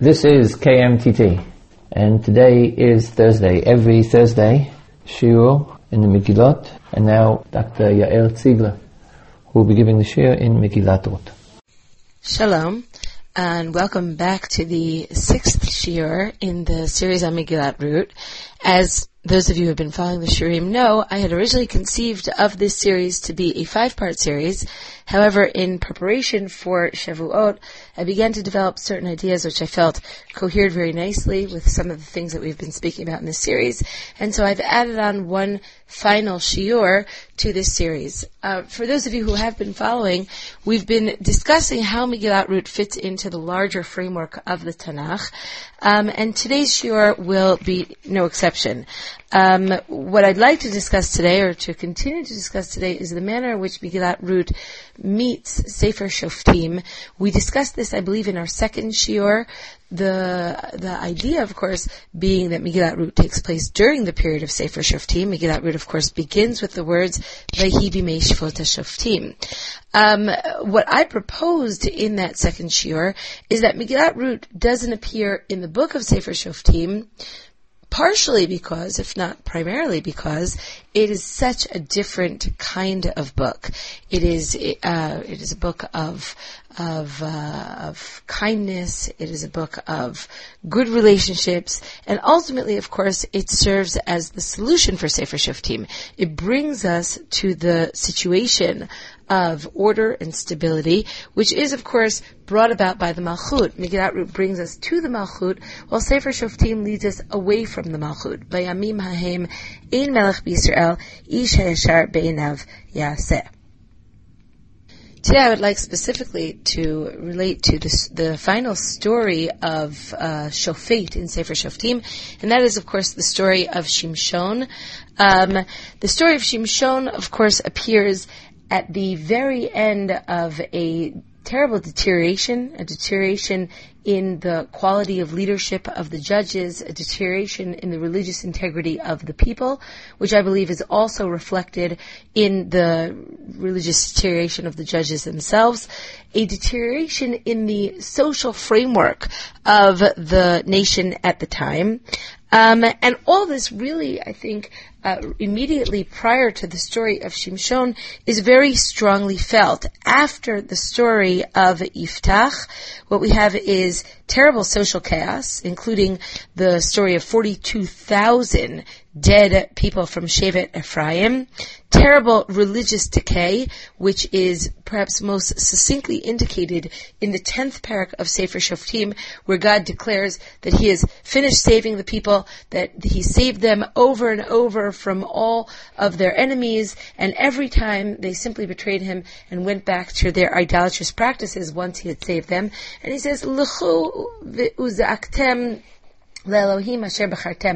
This is KMTT, and today is Thursday. Every Thursday, Shiur in the Megillot, and now Dr. Yael Ziegler, who will be giving the Shiur in Megillat Ruth. Shalom, and welcome back to the sixth Shiur in the series on Megillat Ruth. As those of you who have been following the Shiurim know, I had originally conceived of this series to be a five-part series. However, in preparation for Shavuot, I began to develop certain ideas which I felt cohered very nicely with some of the things that we've been speaking about in this series. And so I've added on one final shiur to this series. Uh, for those of you who have been following, we've been discussing how Megillat Ruth fits into the larger framework of the Tanakh. Um, and today's shiur will be no exception. Um, what I'd like to discuss today, or to continue to discuss today, is the manner in which Megillat Ruth meets Sefer Shoftim. We discussed this, I believe, in our second shiur. The the idea, of course, being that Megillat Ruth takes place during the period of Sefer Shoftim. Megillat Ruth, of course, begins with the words "Vayhi b'mei Shoftim." Um, what I proposed in that second shiur is that Megillat Ruth doesn't appear in the book of Sefer Shoftim partially because, if not primarily because, it is such a different kind of book. It is uh, it is a book of of uh, of kindness. It is a book of good relationships, and ultimately, of course, it serves as the solution for Sefer Shoftim. It brings us to the situation of order and stability, which is, of course, brought about by the Malchut. Megillat brings us to the Malchut, while Sefer Shoftim leads us away from the Malchut. Bayamim hahem ein melech b'Yisrael, ish ha'yashar be'inav yaseh. Today I would like specifically to relate to this, the final story of uh, Shofet in Sefer Shoftim, and that is, of course, the story of Shimshon. Um, the story of Shimshon, of course, appears at the very end of a terrible deterioration, a deterioration in the quality of leadership of the judges, a deterioration in the religious integrity of the people, which I believe is also reflected in the religious deterioration of the judges themselves, a deterioration in the social framework of the nation at the time, um, and all this really, I think, uh, immediately prior to the story of Shimshon is very strongly felt. After the story of Iftach, what we have is terrible social chaos, including the story of 42,000 dead people from Shevet Ephraim, terrible religious decay, which is perhaps most succinctly indicated in the 10th parak of Sefer Shoftim, where God declares that He has finished saving the people, that He saved them over and over from all of their enemies, and every time they simply betrayed Him and went back to their idolatrous practices once He had saved them. And He says, L'chu asher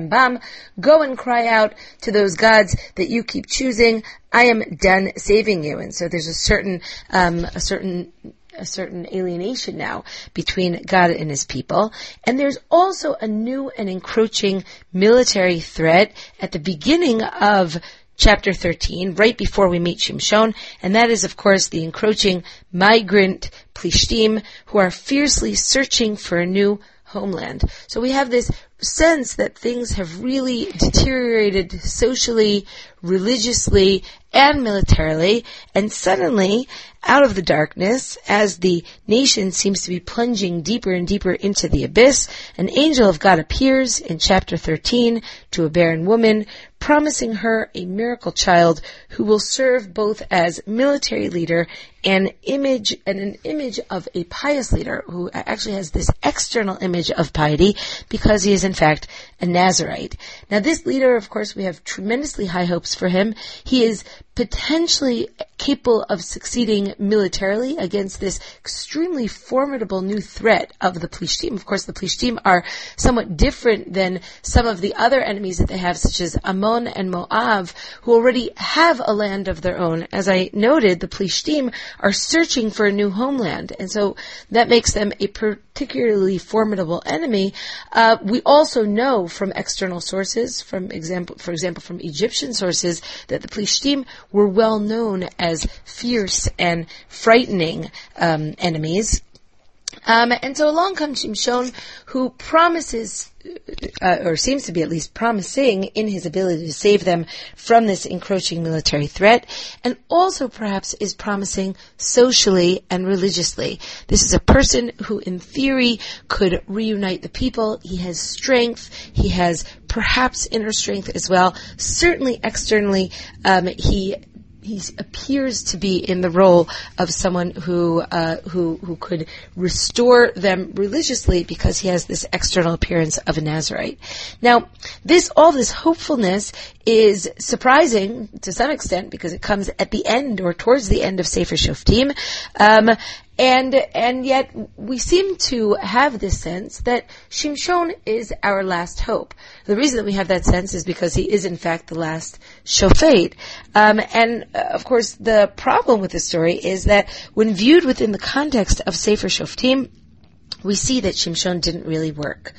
bam. Go and cry out to those gods that you keep choosing. I am done saving you. And so there's a certain, um, a certain a certain alienation now between God and his people. And there's also a new and encroaching military threat at the beginning of chapter 13, right before we meet Shimshon, and that is, of course, the encroaching migrant Plishtim who are fiercely searching for a new homeland. So we have this sense that things have really deteriorated socially, religiously, and militarily, and suddenly, out of the darkness, as the nation seems to be plunging deeper and deeper into the abyss, an angel of God appears in chapter 13 to a barren woman, promising her a miracle child who will serve both as military leader and image and an image of a pious leader who actually has this external image of piety because he is in fact a Nazarite. Now this leader, of course, we have tremendously high hopes for him. He is potentially capable of succeeding militarily against this extremely formidable new threat of the Plishtim. Of course, the Plishtim are somewhat different than some of the other enemies that they have, such as Ammon and Moab, who already have a land of their own. As I noted, the Plishtim are searching for a new homeland, and so that makes them a particularly formidable enemy. Uh, we also know from external sources, from example, for example, from Egyptian sources, that the Plishtim were well known as fierce and frightening um, enemies. Um, and so along comes Shimshon, who promises, uh, or seems to be at least promising in his ability to save them from this encroaching military threat, and also perhaps is promising socially and religiously. This is a person who, in theory, could reunite the people. He has strength. He has perhaps inner strength as well. Certainly externally, um, he he appears to be in the role of someone who uh, who who could restore them religiously because he has this external appearance of a Nazarite. Now, this all this hopefulness is surprising to some extent because it comes at the end or towards the end of Sefer Shoftim, um, and, and yet we seem to have this sense that Shimshon is our last hope. The reason that we have that sense is because he is in fact the last Shofet. Um, and uh, of course the problem with this story is that when viewed within the context of Sefer Shoftim, we see that Shimshon didn't really work.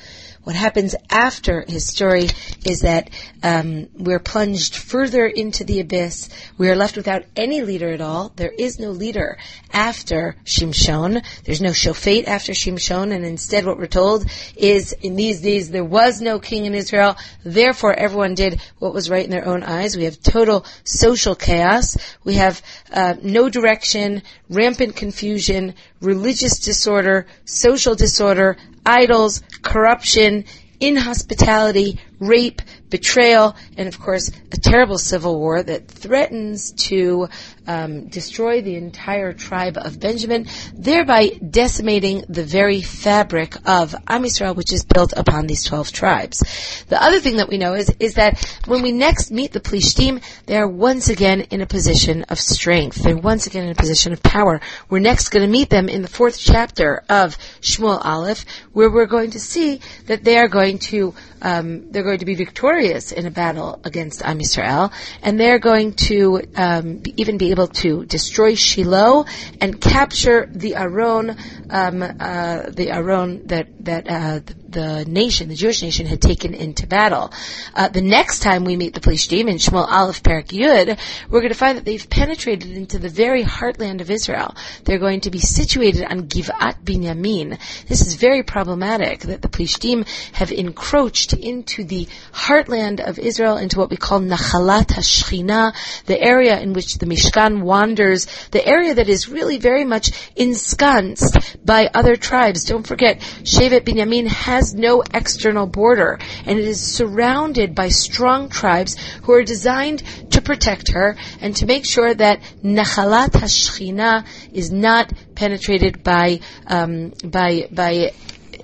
What happens after his story is that um, we're plunged further into the abyss. We are left without any leader at all. There is no leader after Shimshon. There's no Shofet after Shimshon, and instead, what we're told is, in these days there was no king in Israel. Therefore, everyone did what was right in their own eyes. We have total social chaos. We have uh, no direction, rampant confusion, religious disorder, social disorder, idols, corruption, inhospitality, rape, betrayal, and of course a terrible civil war that threatens to um, destroy the entire tribe of Benjamin, thereby decimating the very fabric of Am Yisrael, which is built upon these twelve tribes. The other thing that we know is is that when we next meet the Plishtim, they are once again in a position of strength. They're once again in a position of power. We're next going to meet them in the fourth chapter of Shmuel Aleph, where we're going to see that they are going to um, they're going to be victorious in a battle against Am Yisrael, and they're going to um, even be able to destroy Shiloh and capture the Aron, um, uh, the Aron that that uh, the nation, the Jewish nation, had taken into battle. Uh, the next time we meet the Plishtim in Shmuel Aleph Perak Yud, we're going to find that they've penetrated into the very heartland of Israel. They're going to be situated on Givat Binyamin. This is very problematic that the Plishtim have encroached into the heartland of Israel, into what we call Nachalat HaShechina, the area in which the Mishkan wanders, the area that is really very much ensconced by other tribes. Don't forget, Shevet Binyamin has has no external border, and it is surrounded by strong tribes who are designed to protect her and to make sure that Nachalat HaShechina is not penetrated by um, by by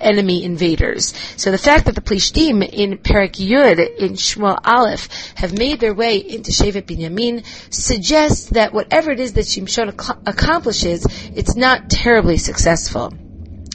enemy invaders. So the fact that the Plishtim in Perak Yud, in Shmuel Aleph, have made their way into Shevet Binyamin suggests that whatever it is that Shimshon ac- accomplishes, it's not terribly successful.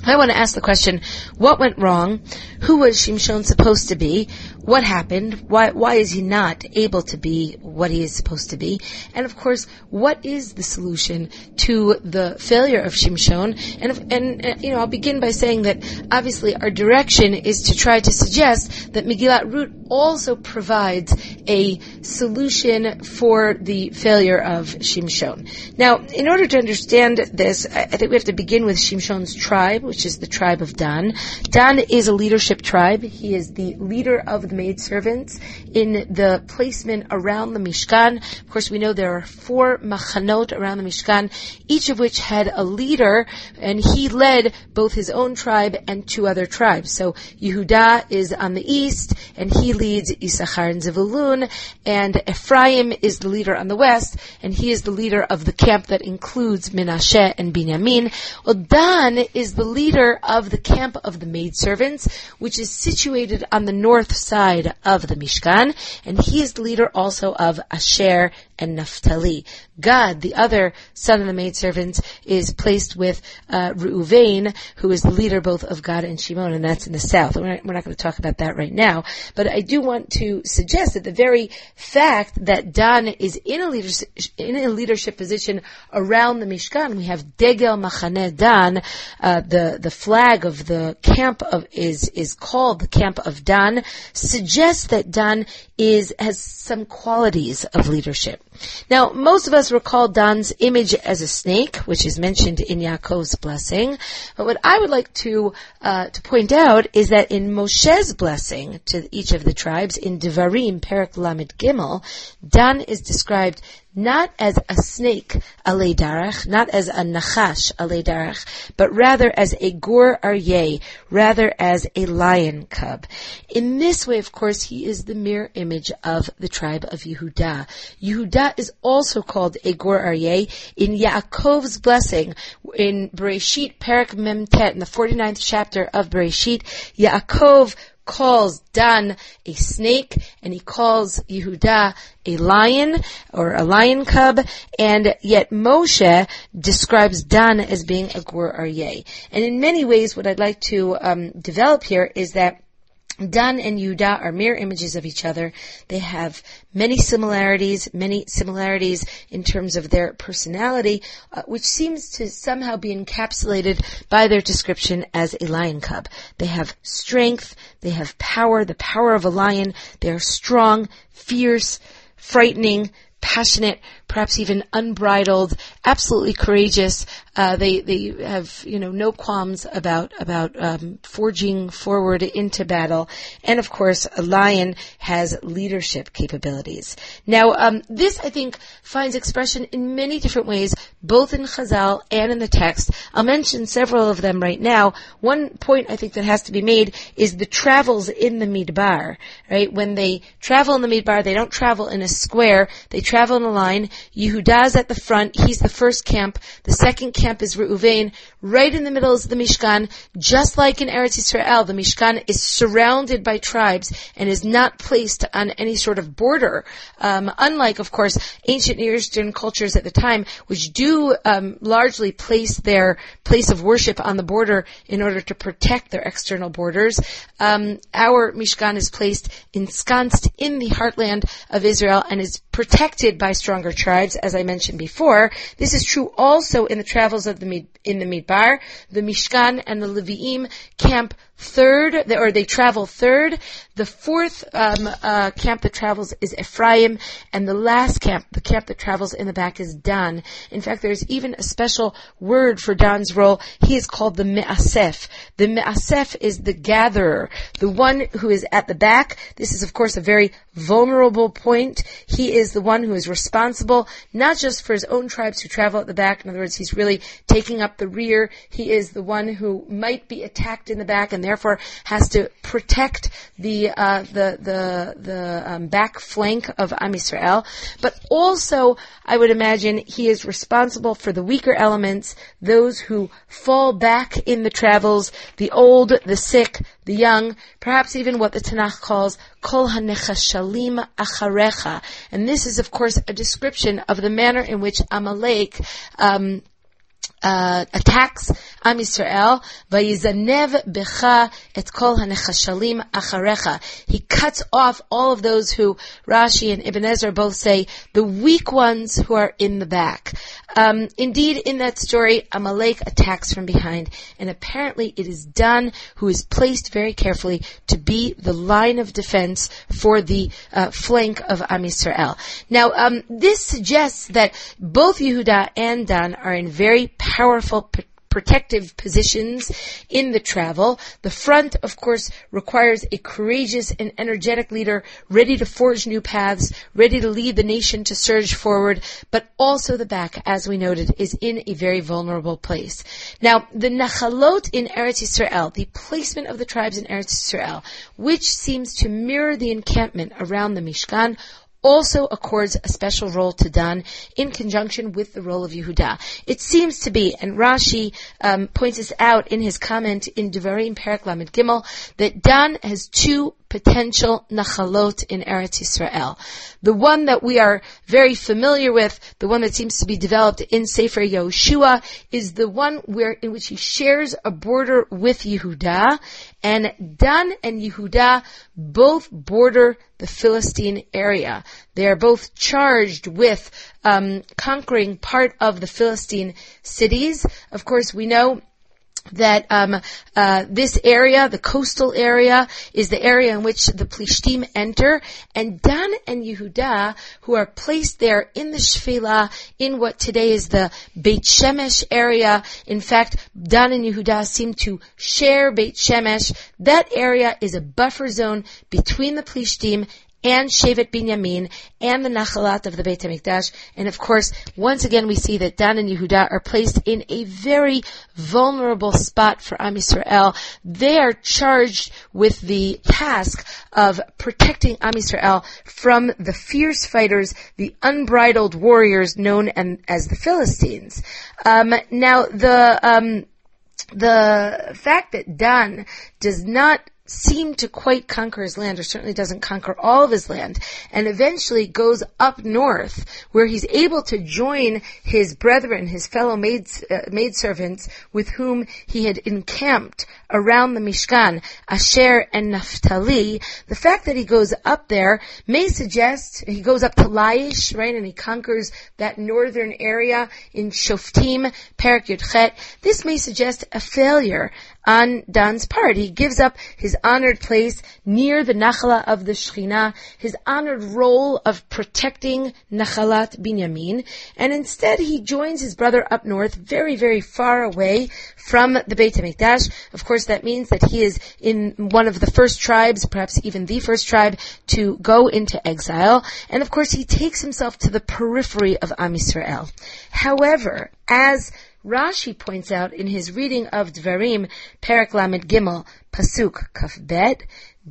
I want to ask the question, what went wrong? Who was Shimshon supposed to be? What happened? Why, why is he not able to be what he is supposed to be? And of course, what is the solution to the failure of Shimshon? And, if, and, uh, you know, I'll begin by saying that obviously our direction is to try to suggest that Megillat Rut also provides a solution for the failure of Shimshon. Now, in order to understand this, I think we have to begin with Shimshon's tribe, which is the tribe of Dan. Dan is a leadership tribe. He is the leader of the maidservants in the placement around the Mishkan. Of course, we know there are four machanot around the Mishkan, each of which had a leader, and he led both his own tribe and two other tribes. So Yehuda is on the east, and he leads Issachar and Zevulun, and Ephraim is the leader on the west, and he is the leader of the camp that includes Menashe and Binyamin. Well, Dan is the leader of the camp of the maidservants, which is situated on the north side of the Mishkan, and he is the leader also of Asher and Naphtali. Gad, the other son of the maidservants, is placed with uh, Reuven, who is the leader both of Gad and Shimon, and that's in the south. We're not, we're not going to talk about that right now, but I do want to suggest that the very fact that Dan is in a leadership, in a leadership position around the Mishkan, we have Degel Machane Dan, uh, the the flag of the camp of is is called the camp of Dan, suggests that Dan is has some qualities of leadership. Now, most of us recall Dan's image as a snake, which is mentioned in Yaakov's blessing. But what I would like to uh, to point out is that in Moshe's blessing to each of the tribes in Devarim Perak Lamed Gimel, Dan is described not as a snake alei darach, not as a nachash alei darach, but rather as a gur aryeh, rather as a lion cub. In this way, of course, he is the mirror image of the tribe of Yehuda. Yehuda is also called a gur aryeh. In Yaakov's blessing, in Bereshit Perak Mem Tet, in the 49th chapter of Bereshit, Yaakov calls Dan a snake and he calls Yehuda a lion or a lion cub, and yet Moshe describes Dan as being a gur aryeh. And in many ways, what I'd like to um, develop here is that Dan and Yuda are mirror images of each other. They have many similarities, many similarities in terms of their personality, uh, which seems to somehow be encapsulated by their description as a lion cub. They have strength, they have power, the power of a lion. They are strong, fierce, frightening, passionate, perhaps even unbridled, absolutely courageous. Uh, they they have you know no qualms about about um, forging forward into battle, and of course a lion has leadership capabilities. Now um, this I think finds expression in many different ways, both in Chazal and in the text. I'll mention several of them right now. One point I think that has to be made is the travels in the Midbar. Right when they travel in the Midbar, they don't travel in a square; they travel in a line. Yehuda's at the front. He's the first camp. The second camp is Reuven. Right in the middle is the Mishkan. Just like in Eretz Yisrael, the Mishkan is surrounded by tribes and is not placed on any sort of border. Um, unlike, of course, ancient Near Eastern cultures at the time, which do um, largely place their place of worship on the border in order to protect their external borders. Um, our Mishkan is placed ensconced in the heartland of Israel and is protected by stronger tribes, as I mentioned before. This is true also in the travels of the in the Midbar. The Mishkan and the Leviim camp third, or they travel third. The fourth um, uh, camp that travels is Ephraim, and the last camp, the camp that travels in the back, is Dan. In fact, there's even a special word for Dan's role. He is called the Me'asef. The Me'asef is the gatherer, the one who is at the back. This is, of course, a very vulnerable point. He is the one who is responsible, not just for his own tribes who travel at the back. In other words, he's really taking up the rear. He is the one who might be attacked in the back and therefore has to protect the uh, the the the um, back flank of Am Yisrael. But also, I would imagine he is responsible for the weaker elements, those who fall back in the travels, the old, the sick, the young, perhaps even what the Tanakh calls kol hanechashalim acharecha. And this is, of course, a description of the manner in which Amalek um, uh, attacks Am Yisrael, vayizanev becha et kol hanechashalim acharecha. He cuts off all of those who Rashi and Ibn Ezra both say the weak ones who are in the back. Um, indeed, in that story, Amalek attacks from behind, and apparently it is Dan who is placed very carefully to be the line of defense for the uh, flank of Am Yisrael. Now, um, this suggests that both Yehuda and Dan are in very powerful protective positions in the travel. The front, of course, requires a courageous and energetic leader ready to forge new paths, ready to lead the nation to surge forward, but also the back, as we noted, is in a very vulnerable place. Now, the Nachalot in Eretz Yisrael, the placement of the tribes in Eretz Yisrael, which seems to mirror the encampment around the Mishkan, also accords a special role to Dan in conjunction with the role of Yehuda. It seems to be, and Rashi um, points this out in his comment in Devarim Perak Lamed Gimel, that Dan has two potential nachalot in Eretz Yisrael. The one that we are very familiar with, the one that seems to be developed in Sefer Yehoshua, is the one where in which he shares a border with Yehuda, and Dan and Yehuda both border the Philistine area. They are both charged with um, conquering part of the Philistine cities. Of course, we know that um, uh, this area, the coastal area, is the area in which the Plishtim enter, and Dan and Yehuda, who are placed there in the Shfela, in what today is the Beit Shemesh area. In fact, Dan and Yehuda seem to share Beit Shemesh. That area is a buffer zone between the Plishtim and Shevet Binyamin and the Nachalat of the Beit HaMikdash. And of course, once again we see that Dan and Yehuda are placed in a very vulnerable spot for Am Yisrael. They are charged with the task of protecting Am Yisrael from the fierce fighters, the unbridled warriors known as the Philistines. Um, now, the um, the fact that Dan does not seem to quite conquer his land, or certainly doesn't conquer all of his land, and eventually goes up north, where he's able to join his brethren, his fellow maids, uh, maidservants, with whom he had encamped around the Mishkan, Asher and Naphtali. The fact that he goes up there may suggest he goes up to Laish, right, and he conquers that northern area in Shoftim, Perak Yud Chet. This may suggest a failure on Dan's part. He gives up his honored place near the Nachala of the Shechina, his honored role of protecting Nachalat Binyamin, and instead he joins his brother up north, very, very far away from the Beit HaMikdash. Of course, that means that he is in one of the first tribes, perhaps even the first tribe, to go into exile. And of course, he takes himself to the periphery of Am Yisrael. However, as Rashi points out in his reading of Dvarim, Perak Lamed Gimel, Pasuk Kaf Bet,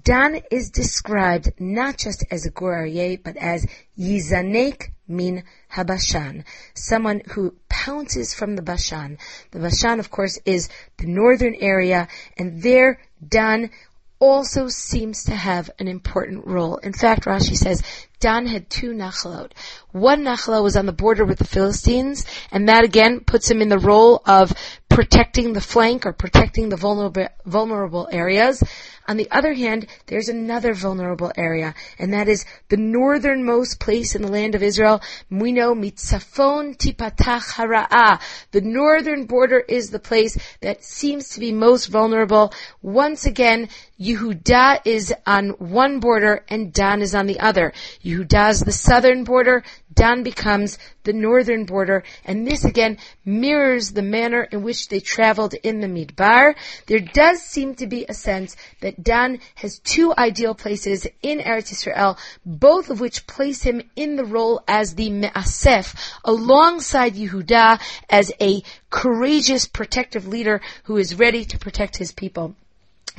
Dan is described not just as a Gur Aryeh, but as Yizanek min Habashan, someone who pounces from the Bashan. The Bashan, of course, is the northern area, and there Dan also seems to have an important role. In fact, Rashi says Dan had two nachalot. One nachalot was on the border with the Philistines, and that again puts him in the role of protecting the flank or protecting the vulnerable, vulnerable areas. On the other hand, there's another vulnerable area, and that is the northernmost place in the land of Israel. We know Mitzafon Tipatach Hara'ah. The northern border is the place that seems to be most vulnerable. Once again, Yehuda is on one border and Dan is on the other. Yehuda is the southern border, Dan becomes the northern border, and this again mirrors the manner in which they traveled in the Midbar. There does seem to be a sense that Dan has two ideal places in Eretz Yisrael, both of which place him in the role as the Me'asef, alongside Yehuda as a courageous, protective leader who is ready to protect his people.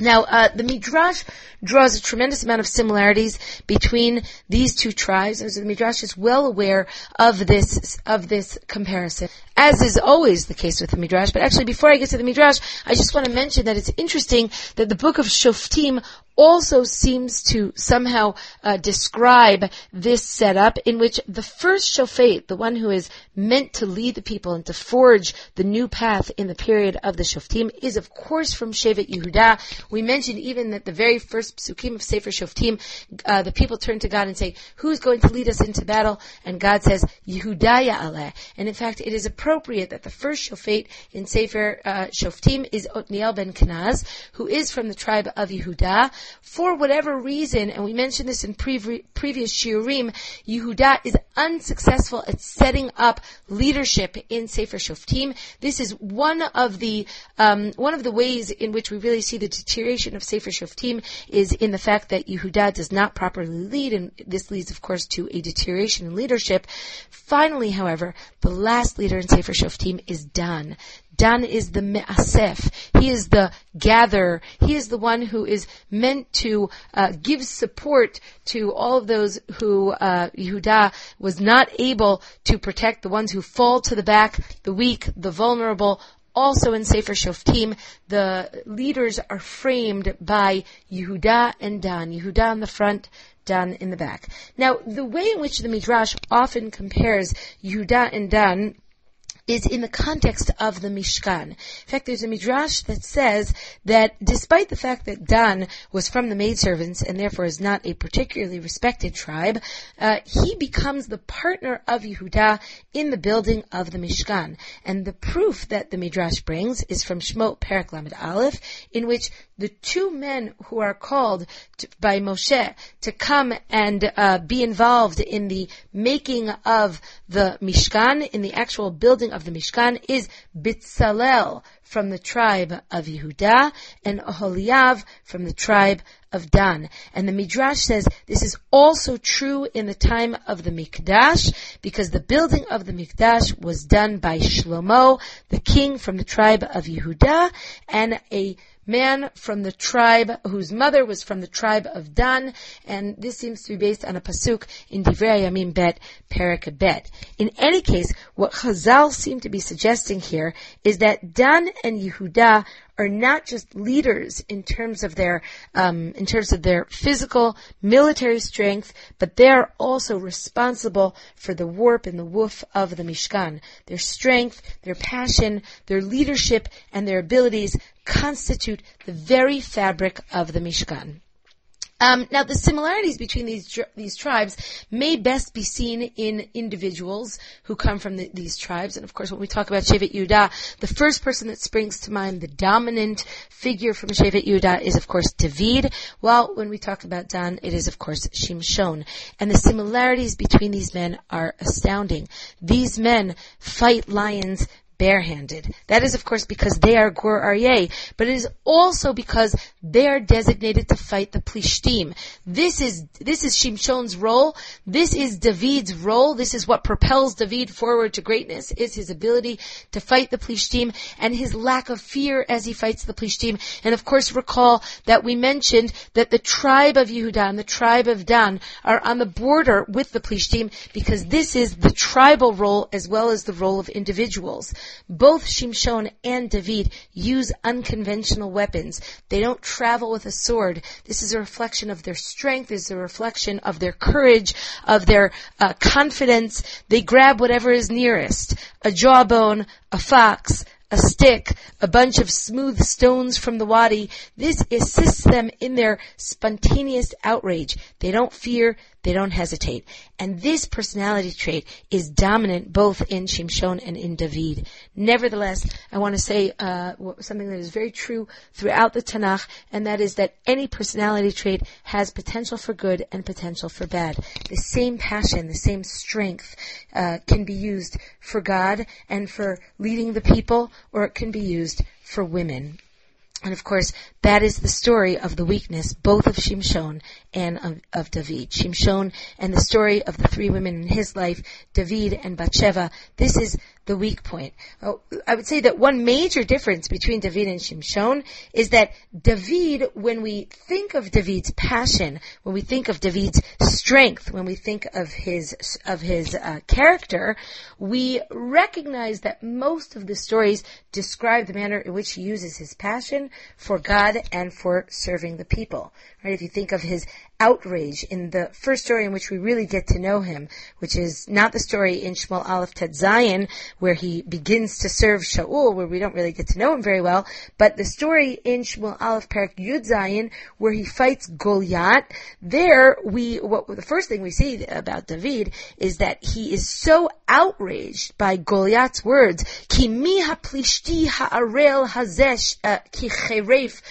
Now, uh, the Midrash draws a tremendous amount of similarities between these two tribes. As the Midrash is well aware of this of this comparison, as is always the case with the Midrash. But actually, before I get to the Midrash, I just want to mention that it's interesting that the book of Shoftim also seems to somehow uh, describe this setup in which the first shofet, the one who is meant to lead the people and to forge the new path in the period of the shoftim, is of course from Shevet Yehuda. We mentioned even that the very first psukim of Sefer Shoftim, uh, the people turn to God and say, "Who's going to lead us into battle?" And God says, "Yehuda Aleh." And in fact, it is appropriate that the first shofet in Sefer uh, Shoftim is Otniel ben Kenaz, who is from the tribe of Yehuda for whatever reason, and we mentioned this in pre- previous shiurim, Yehuda is unsuccessful at setting up leadership in Sefer Shoftim. This is one of the um, one of the ways in which we really see the deterioration of Sefer Shoftim is in the fact that Yehuda does not properly lead, and this leads, of course, to a deterioration in leadership. Finally, however, the last leader in Sefer Shoftim is Dan. Dan is the me'asef. He is the gatherer. He is the one who is meant to uh, give support to all of those who uh, Yehuda was not able to protect, the ones who fall to the back, the weak, the vulnerable, also in Sefer Shoftim, the leaders are framed by Yehuda and Dan. Yehuda in the front, Dan in the back. Now, the way in which the Midrash often compares Yehuda and Dan is in the context of the Mishkan. In fact, there's a midrash that says that despite the fact that Dan was from the maidservants and therefore is not a particularly respected tribe, uh, he becomes the partner of Yehuda in the building of the Mishkan. And the proof that the midrash brings is from Shemot Perak Lamed Aleph, in which the two men who are called to, by Moshe to come and uh, be involved in the making of the Mishkan, in the actual building of the Mishkan, is Bitzalel from the tribe of Yehuda and Oholiav from the tribe of Dan. And the Midrash says this is also true in the time of the Mikdash, because the building of the Mikdash was done by Shlomo, the king from the tribe of Yehuda, and a man from the tribe whose mother was from the tribe of Dan, and this seems to be based on a pasuk in Divrei Yamim Bet Perak Bet. In any case, what Chazal seem to be suggesting here is that Dan and Yehuda are not just leaders in terms of their um, in terms of their physical military strength, but they are also responsible for the warp and the woof of the Mishkan. Their strength, their passion, their leadership, and their abilities constitute the very fabric of the Mishkan. Um, now, the similarities between these these tribes may best be seen in individuals who come from the, these tribes. And of course, when we talk about Shevet Yehuda, the first person that springs to mind, the dominant figure from Shevet Yehuda, is of course David. While when we talk about Dan, it is of course Shimshon. And the similarities between these men are astounding. These men fight lions barehanded. That is, of course, because they are Gur Aryeh, but it is also because they are designated to fight the Plishtim. This is, this is Shimshon's role. This is David's role. This is what propels David forward to greatness, is his ability to fight the Plishtim and his lack of fear as he fights the Plishtim. And of course, recall that we mentioned that the tribe of Yehuda and the tribe of Dan are on the border with the Plishtim because this is the tribal role as well as the role of individuals. Both Shimshon and David use unconventional weapons. They don't travel with a sword. This is a reflection of their strength. This is a reflection of their courage, of their uh, confidence. They grab whatever is nearest. A jawbone, a fox, a stick, a bunch of smooth stones from the wadi. This assists them in their spontaneous outrage. They don't fear, they don't hesitate. And this personality trait is dominant both in Shimshon and in David. Nevertheless, I want to say uh, something that is very true throughout the Tanakh, and that is that any personality trait has potential for good and potential for bad. The same passion, the same strength uh, can be used for God and for leading the people, or it can be used for women. And of course, that is the story of the weakness both of Shimshon and of, of, David. Shimshon and the story of the three women in his life, David and Bathsheba. This is the weak point. I would say that one major difference between David and Shimshon is that David, when we think of David's passion, when we think of David's strength, when we think of his of his uh, character, we recognize that most of the stories describe the manner in which he uses his passion for God and for serving the people. Right? If you think of his outrage in the first story in which we really get to know him, which is not the story in Shmuel Aleph Tet Zayin, where he begins to serve Shaul, where we don't really get to know him very well, but the story in Shmuel Aleph Perak Yud Zayin, where he fights Goliath. There, we what the first thing we see about David is that he is so outraged by Goliath's words, "Ki mi ha'arel hazesh uh, ki cheref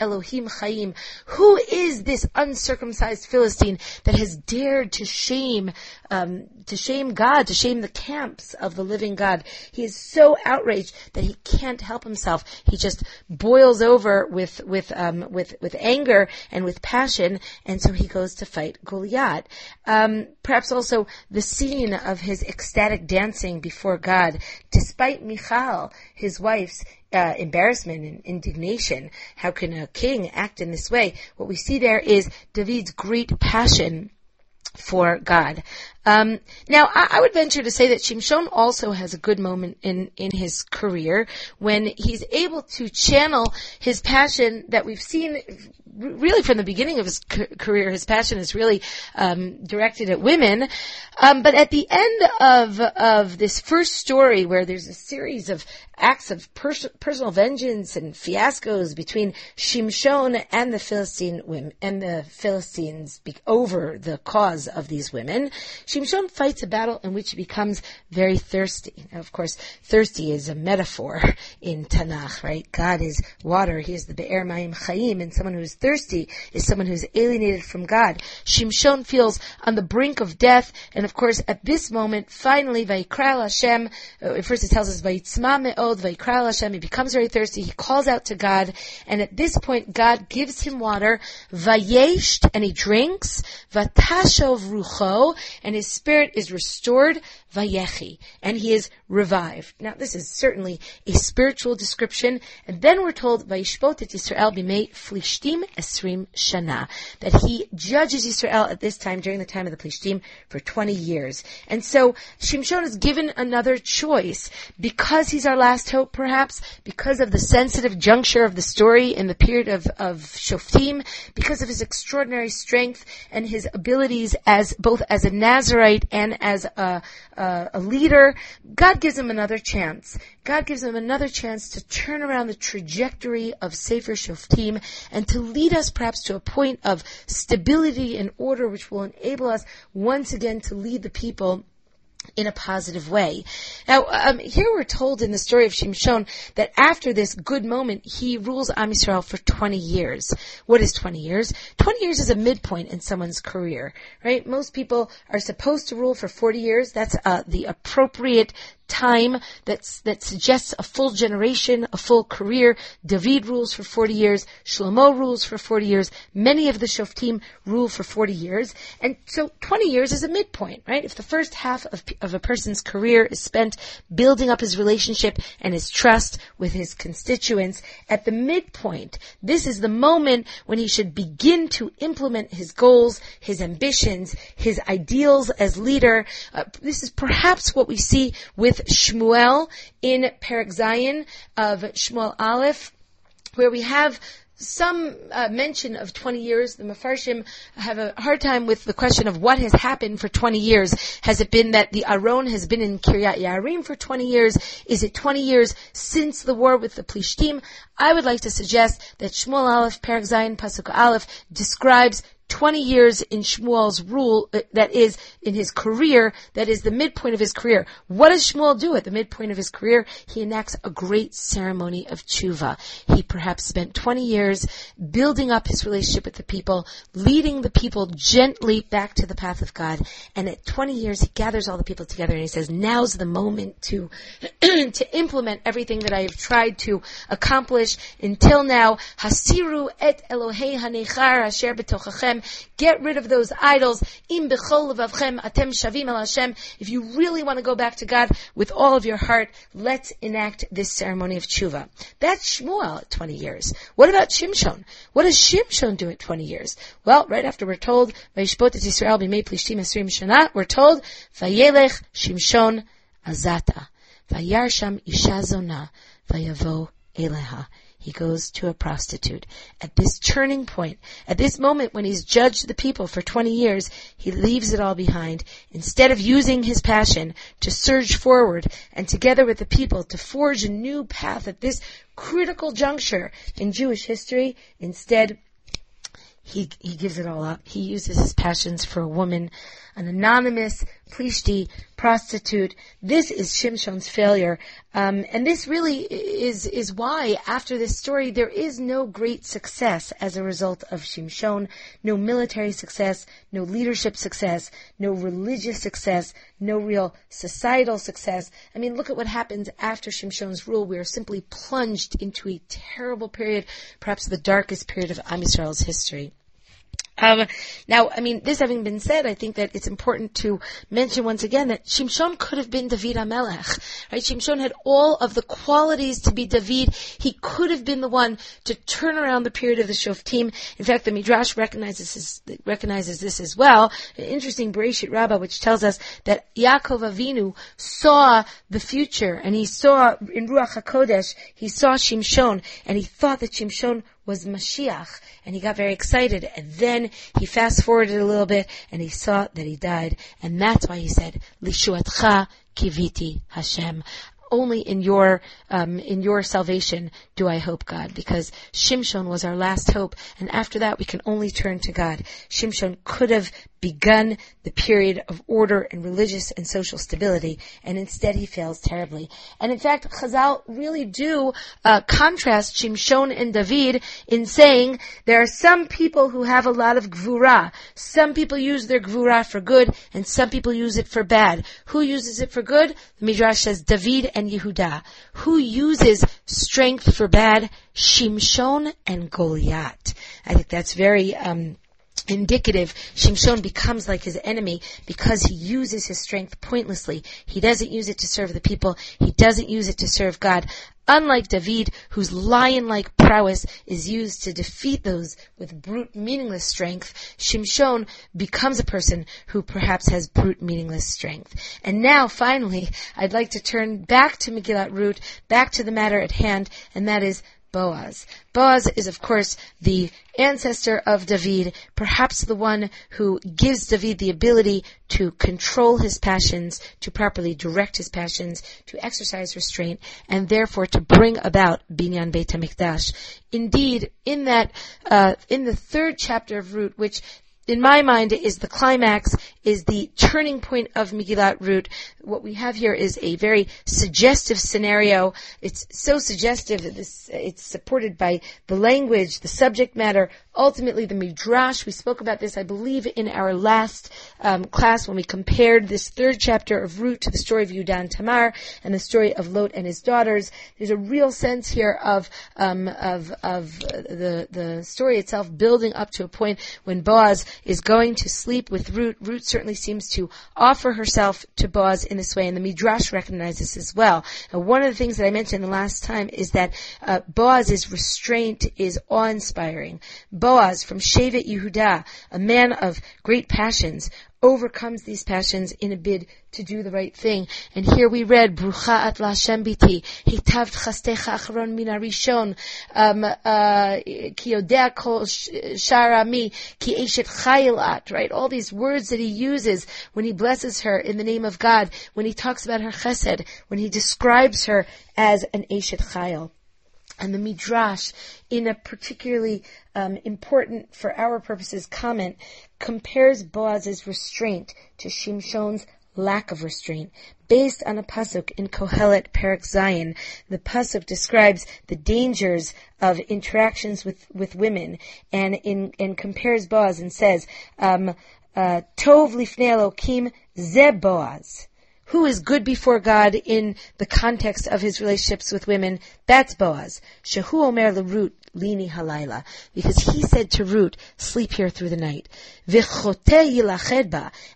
Elohim chayim." Who is this uncircumcised Philistine that has dared to shame, um, to shame God, to shame the camps of the living God. He is so outraged that he can't help himself. He just boils over with with um, with with anger and with passion, and so he goes to fight Goliath. Um, perhaps also the scene of his ecstatic dancing before God, despite Michal, his wife's uh, embarrassment and indignation. How can a king act in this way? What we see there is David's great passion for God. Um, now, I, I, would venture to say that Shimshon also has a good moment in, in his career when he's able to channel his passion that we've seen really from the beginning of his career, his passion is really um, directed at women. Um, but at the end of of this first story, where there's a series of acts of pers- personal vengeance and fiascos between Shimshon and the Philistine women and the Philistines over the cause of these women, Shimshon fights a battle in which he becomes very thirsty. Now, of course, thirsty is a metaphor in Tanakh, right? God is water. He is the Be'er Mayim Chaim, and someone who is thirsty is someone who is alienated from God. Shimshon feels on the brink of death, and of course, at this moment, finally, Vayikra Hashem, uh, first it tells us, Vayitzma Me'od, Vayikra Hashem, he becomes very thirsty, he calls out to God, and at this point, God gives him water, Vayesht, and he drinks, Vatashov Rucho, and his spirit is restored, Vayechi, and he is revived. Now, this is certainly a spiritual description, and then we're told, Vayishpot et Yisrael b'mei flishtim esrim shana, that he judges Yisrael at this time, during the time of the Plishtim, for 20 years. And so, Shimshon is given another choice, because he's our last hope, perhaps, because of the sensitive juncture of the story in the period of, of Shoftim, because of his extraordinary strength and his abilities as, both as a Nazarite and as a, a, a leader, God gives him another chance. God gives him another chance to turn around the trajectory of Sefer Shoftim and to lead us perhaps to a point of stability and order which will enable us once again to lead the people in a positive way. Now, um, here we're told in the story of Shimshon that after this good moment, he rules Am Yisrael for 20 years. What is 20 years? 20 years is a midpoint in someone's career, right? Most people are supposed to rule for 40 years. That's uh, the appropriate time that's, that suggests a full generation, a full career. David rules for 40 years. Shlomo rules for 40 years. Many of the Shoftim rule for 40 years. And so 20 years is a midpoint, right? If the first half of, of a person's career is spent building up his relationship and his trust with his constituents, at the midpoint, this is the moment when he should begin to implement his goals, his ambitions, his ideals as leader. Uh, this is perhaps what we see with Shmuel in Perak Zayin of Shmuel Aleph, where we have some uh, mention of 20 years. The Mefarshim have a hard time with the question of what has happened for 20 years. Has it been that the Aron has been in Kiryat Ye'arim for 20 years? Is it 20 years since the war with the Plishtim? I would like to suggest that Shmuel Aleph, Perak Zayin, Pasuk Aleph describes 20 years in Shmuel's rule, uh, that is, in his career, that is the midpoint of his career. What does Shmuel do at the midpoint of his career? He enacts a great ceremony of tshuva. He perhaps spent 20 years building up his relationship with the people, leading the people gently back to the path of God, and at 20 years he gathers all the people together and he says, now's the moment to, to implement everything that I have tried to accomplish until now. Hasiru et Elohei hanechar asher Get rid of those idols. If you really want to go back to God with all of your heart, let's enact this ceremony of tshuva. That's Shmuel at 20 years. What about Shimshon? What does Shimshon do at 20 years? Well, right after we're told, we're told, Vayelech Shimshon azata. Vayar sham isha zona. Vayavo eleha he goes to a prostitute. At this turning point, at this moment when he's judged the people for 20 years, he leaves it all behind. Instead of using his passion to surge forward and together with the people to forge a new path at this critical juncture in Jewish history, instead, he, he gives it all up. He uses his passions for a woman, an anonymous plishti prostitute. This is Shimshon's failure, um, and this really is is why after this story there is no great success as a result of Shimshon. No military success, no leadership success, no religious success, no real societal success. I mean, look at what happens after Shimshon's rule. We are simply plunged into a terrible period, perhaps the darkest period of Am Yisrael's history. Um, now, I mean, this having been said, I think that it's important to mention once again that Shimshon could have been David HaMelech, right? Shimshon had all of the qualities to be David. He could have been the one to turn around the period of the Shoftim. In fact, the Midrash recognizes this, recognizes this as well. An interesting Bereshit Rabbah, which tells us that Yaakov Avinu saw the future, and he saw in Ruach Hakodesh, he saw Shimshon, and he thought that Shimshon was Mashiach, and he got very excited, and then he fast forwarded a little bit, and he saw that he died, and that's why he said, Lishuatcha kiviti Hashem. Only in your um, in your salvation do I hope, God, because Shimshon was our last hope, and after that we can only turn to God. Shimshon could have begun the period of order and religious and social stability, and instead he fails terribly. And in fact, Chazal really do uh, contrast Shimshon and David in saying there are some people who have a lot of gvura. Some people use their gvura for good, and some people use it for bad. Who uses it for good? The Midrash says David and Yehuda. Who uses strength for bad? Shimshon and Goliath. I think that's very um, indicative, Shimshon becomes like his enemy because he uses his strength pointlessly. He doesn't use it to serve the people. He doesn't use it to serve God. Unlike David, whose lion-like prowess is used to defeat those with brute, meaningless strength, Shimshon becomes a person who perhaps has brute, meaningless strength. And now, finally, I'd like to turn back to Megillat Rut, back to the matter at hand, and that is Boaz. Boaz is, of course, the ancestor of David, perhaps the one who gives David the ability to control his passions, to properly direct his passions, to exercise restraint, and therefore to bring about Binyan Beit HaMikdash. Indeed, in that, uh, in the third chapter of Rut, which in my mind is the climax, is the turning point of Megillat Rut. What we have here is a very suggestive scenario. It's so suggestive that this, it's supported by the language, the subject matter, ultimately the Midrash. We spoke about this, I believe, in our last um, class when we compared this third chapter of Rut to the story of Yudan Tamar and the story of Lot and his daughters. There's a real sense here of um, of of the the story itself building up to a point when Boaz is going to sleep with Rut. Rut certainly seems to offer herself to Boaz in this way, and the Midrash recognizes this as well. And one of the things that I mentioned the last time is that uh, Boaz's restraint is awe-inspiring. Boaz from Shevet Yehuda, a man of great passions, overcomes these passions in a bid to do the right thing. And here we read, Brucha at Lashem biti, hitavt chastecha achron min arishon, um, uh, ki yodea kol sharami, ki eshet chayilat, right? All these words that he uses when he blesses her in the name of God, when he talks about her chesed, when he describes her as an eshet chayil. And the Midrash, in a particularly um, important for our purposes comment, compares Boaz's restraint to Shimshon's lack of restraint. Based on a pasuk in Kohelet Perak Zayin, the pasuk describes the dangers of interactions with, with women, and in and compares Boaz and says, um, uh, "Tov lifnei Elokim ze Boaz." Who is good before God in the context of his relationships with women, that's Boaz. Shehu Omer LeRut Lini Halayla. Because he said to Rut, sleep here through the night.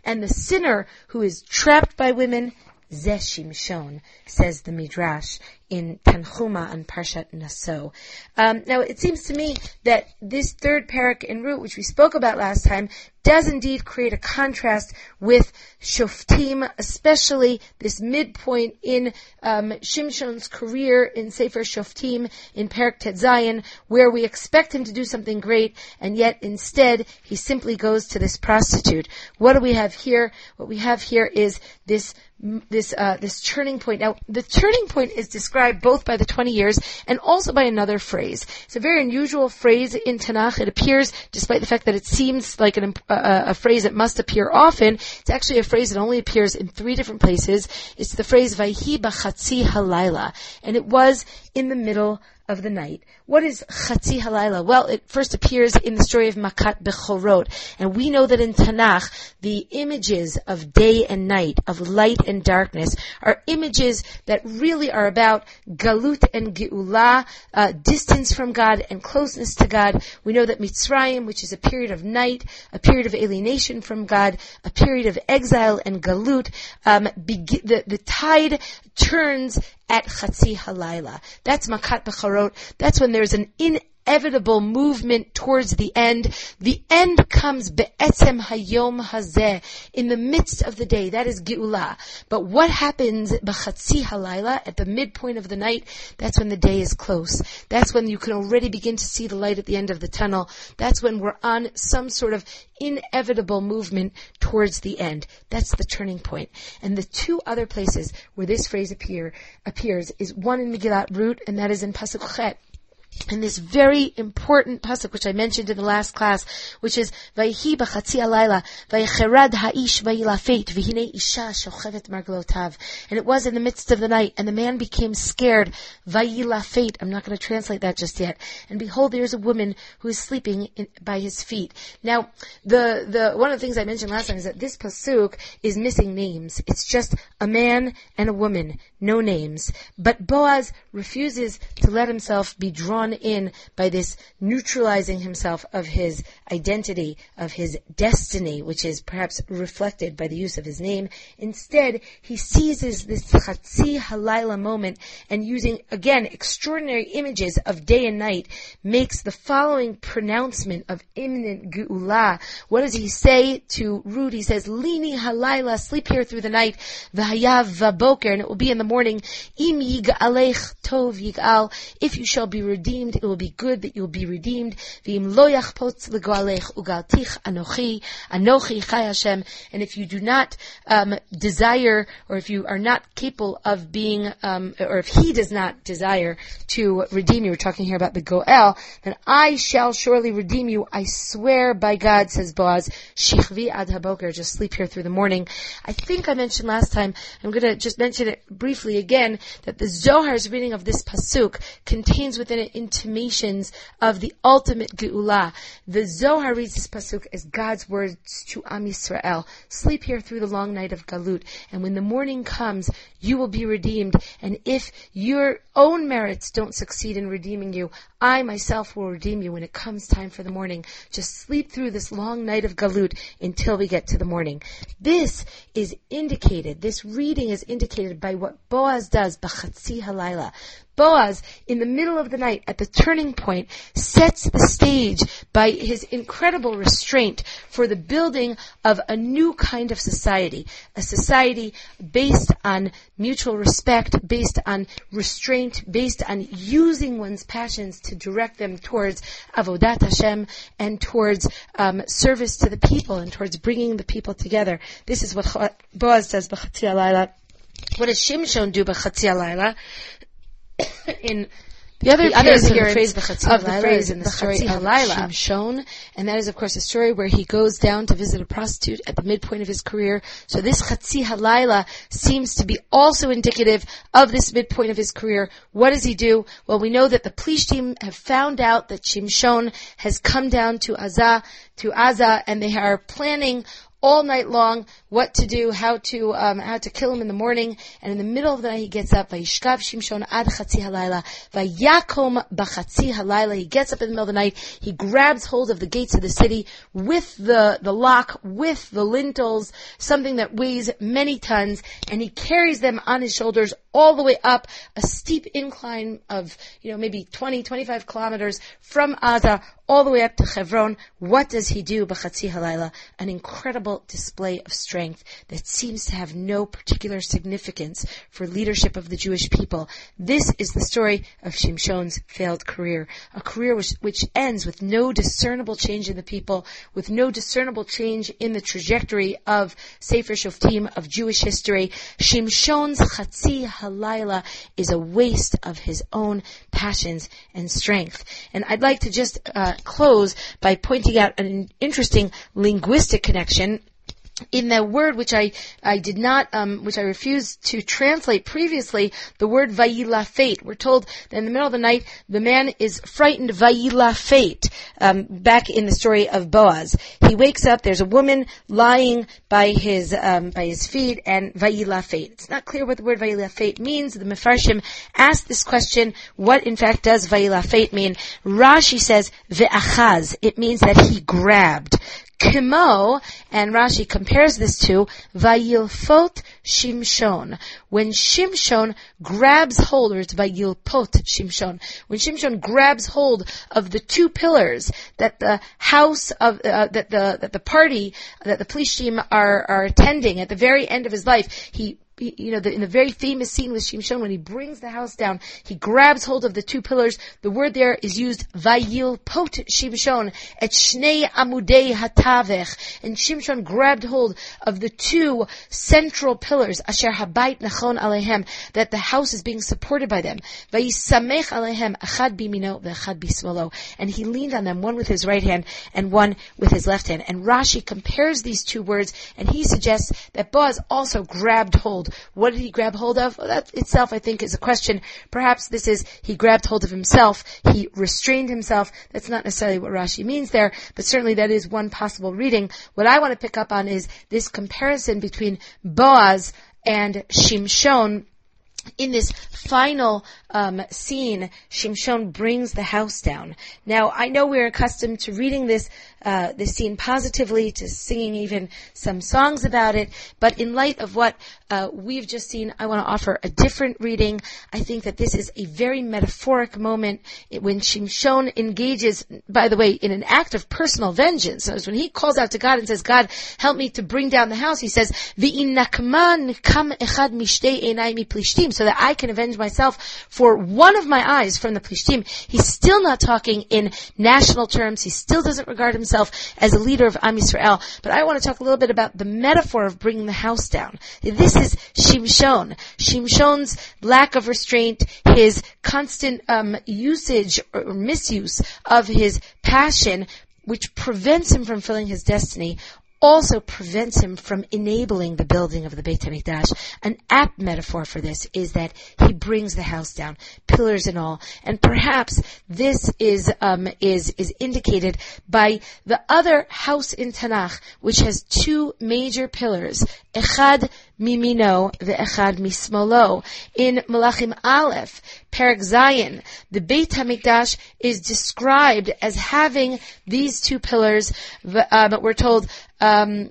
And the sinner who is trapped by women, Ze Shimshon, says the Midrash in Tanchuma and Parshat Naso. Um, now, it seems to me that this third parak in Rut, which we spoke about last time, does indeed create a contrast with Shoftim, especially this midpoint in um, Shimshon's career in Sefer Shoftim in Perak Tet Zayin, where we expect him to do something great, and yet instead he simply goes to this prostitute. What do we have here? What we have here is this this uh, this turning point. Now, the turning point is described both by the 20 years and also by another phrase. It's a very unusual phrase in Tanakh. It appears, despite the fact that it seems like an, uh, a phrase that must appear often, it's actually a phrase that only appears in three different places. It's the phrase "Vayhi b'chatzi halayla," and it was in the middle of the night. What is Chatzi Halayla? Well, it first appears in the story of Makat Bechorot, and we know that in Tanakh, the images of day and night, of light and darkness, are images that really are about Galut and Geulah, uh, distance from God and closeness to God. We know that Mitzrayim, which is a period of night, a period of alienation from God, a period of exile and Galut, um, the, the tide turns at Chatzi Halayla. That's Makat Bechorot. That's when there's an in inevitable movement towards the end. The end comes be'etzem hayom hazeh, in the midst of the day. That is geula. But what happens b'chatzi halayla, at the midpoint of the night? That's when the day is close. That's when you can already begin to see the light at the end of the tunnel. That's when we're on some sort of inevitable movement towards the end. That's the turning point. And the two other places where this phrase appear, appears is one in Megillat Rut, and that is in Pasuk Chet in this very important pasuk which I mentioned in the last class, which is Vayhi b'chatzi alayla vayicherad ha'ish vayilafet v'hine isha shochevet marglotav. And it was in the midst of the night, and the man became scared. Vayilafet. I'm not going to translate that just yet. And behold, there is a woman who is sleeping in, by his feet. Now, the the one of the things I mentioned last time is that this pasuk is missing names. It's just a man and a woman, no names. But Boaz refuses to let himself be drawn drawn in by this neutralizing himself of his identity, of his destiny, which is perhaps reflected by the use of his name. Instead, he seizes this Chatzi Halayla moment and using, again, extraordinary images of day and night, makes the following pronouncement of imminent Geula. What does he say to Rut? He says, Lini Halayla, sleep here through the night, V'hayav Vaboker, and it will be in the morning, Im Yig'alech Tov Yig'al, if you shall be redeemed redeemed, it will be good that you will be redeemed. V'im ugaltich anochi, anochi chai Hashem. And if you do not um, desire, or if you are not capable of being, um, or if he does not desire to redeem you, we're talking here about the Goel, then I shall surely redeem you. I swear by God, says Boaz, shichvi ad haboker, just sleep here through the morning. I think I mentioned last time, I'm going to just mention it briefly again, that the Zohar's reading of this pasuk contains within it intimations of the ultimate geula. The Zohar reads this pasuk as God's words to Am Yisrael. Sleep here through the long night of Galut, and when the morning comes, you will be redeemed. And if your own merits don't succeed in redeeming you, I myself will redeem you when it comes time for the morning. Just sleep through this long night of Galut until we get to the morning. This is indicated, this reading is indicated by what Boaz does, B'chatzi Halayla. Boaz, in the middle of the night, at the turning point, sets the stage by his incredible restraint for the building of a new kind of society. A society based on mutual respect, based on restraint, based on using one's passions to direct them towards avodat Hashem and towards um, service to the people and towards bringing the people together. This is what Boaz says, What does Shimshon do b'chatzi alayla? In the other, the other appearance the of the phrase in the story of Shimshon, and that is, of course, a story where he goes down to visit a prostitute at the midpoint of his career. So this Chatzi Halayla seems to be also indicative of this midpoint of his career. What does he do? Well, we know that the Plishtim have found out that Shimshon has come down to Azah, to Azah, and they are planning all night long what to do, how to um, how to kill him in the morning, and in the middle of the night he gets up. Vayishkav Shimshon ad chatzi halayla, vayakom bachatzi halayla. He gets up in the middle of the night. He grabs hold of the gates of the city with the the lock, with the lintels, something that weighs many tons, and he carries them on his shoulders all the way up a steep incline of you know maybe 20, 25 kilometers from Aza all the way up to Hebron. What does he do? Bachatzi halayla, an incredible display of strength that seems to have no particular significance for leadership of the Jewish people. This is the story of Shimshon's failed career, a career which, which ends with no discernible change in the people, with no discernible change in the trajectory of Sefer Shoftim of Jewish history. Shimshon's Chatzi Halayla is a waste of his own passions and strength. And I'd like to just uh, close by pointing out an interesting linguistic connection in the word which I, I did not, um, which I refused to translate previously, the word vayilafet. We're told that in the middle of the night, the man is frightened vayilafet, um, back in the story of Boaz. He wakes up, there's a woman lying by his, um, by his feet, and vayilafet. It's not clear what the word vayilafet means. The Mefarshim asked this question, what in fact does vayilafet mean? Rashi says, ve'achaz. It means that he grabbed. Kimo, and Rashi compares this to Vayilfot Shimshon. When Shimshon grabs hold, or it's Vayilpot Shimshon, when Shimshon grabs hold of the two pillars that the house of, uh, that the, that the party, that the Plishtim are, are attending at the very end of his life, he you know, the, in the very famous scene with Shimshon, when he brings the house down, he grabs hold of the two pillars. The word there is used, vayil pot Shimshon, et shnei amudei hatavech. And Shimshon grabbed hold of the two central pillars, asher habayit nachon alehem, that the house is being supported by them. Vayisamech alehem, achad bimino ve'achad bismolo. And he leaned on them, one with his right hand and one with his left hand. And Rashi compares these two words, and he suggests that Boaz also grabbed hold hold. What did he grab hold of? Well, that itself, I think, is a question. Perhaps this is he grabbed hold of himself. He restrained himself. That's not necessarily what Rashi means there, but certainly that is one possible reading. What I want to pick up on is this comparison between Boaz and Shimshon in this final um, scene, Shimshon brings the house down. Now, I know we're accustomed to reading this uh, this scene positively, to singing even some songs about it, but in light of what uh, we've just seen, I want to offer a different reading. I think that this is a very metaphoric moment when Shimshon engages, by the way, in an act of personal vengeance. So when he calls out to God and says, "God, help me to bring down the house," he says, "V'inakman kam echad mishtei enai mi plishtim," so that I can avenge myself for one of my eyes from the plishtim. He's still not talking in national terms. He still doesn't regard himself as a leader of Am Yisrael. But I want to talk a little bit about the metaphor of bringing the house down. This is Shimshon. Shimshon's lack of restraint, his constant um, usage or misuse of his passion which prevents him from fulfilling his destiny, also prevents him from enabling the building of the Beit HaMikdash. An apt metaphor for this is that he brings the house down, pillars and all. And perhaps this is, um, is, is indicated by the other house in Tanakh, which has two major pillars, Echad mimino ve'echad mismolo. In Malachim Aleph, Perak Zayin, the Beit HaMikdash is described as having these two pillars, but we're told, um,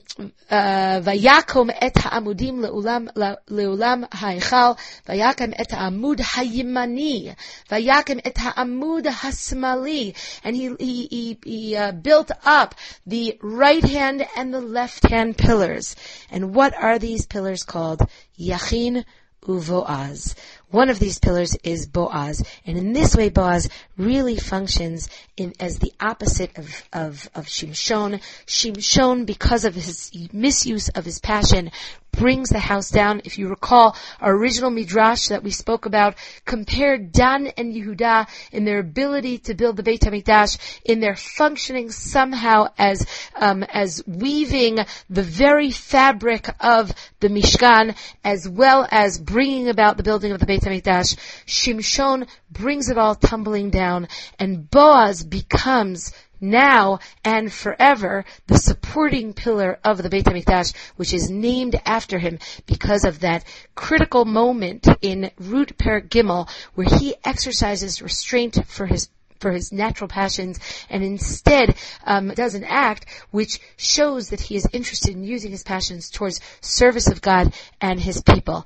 uh, vayakom et ha'amudim le'ulam, le'ulam ha'echal, vayakom et ha'amud ha'yimani, vayakom et ha'amud ha'smali, and he, he, he, he uh, built up the right hand and the left hand pillars. And what are these pillars called? Yachin uvoaz. One of these pillars is Boaz, and in this way, Boaz really functions in, as the opposite of, of, of Shimshon. Shimshon, because of his misuse of his passion, brings the house down. If you recall, our original midrash that we spoke about compared Dan and Yehuda in their ability to build the Beit Hamikdash, in their functioning somehow as um, as weaving the very fabric of the Mishkan, as well as bringing about the building of the Beit Hamikdash. Shimshon brings it all tumbling down, and Boaz becomes now and forever the supporting pillar of the Beit HaMikdash, which is named after him because of that critical moment in Rut Per Gimel where he exercises restraint for his for his natural passions and instead um, does an act which shows that he is interested in using his passions towards service of God and his people.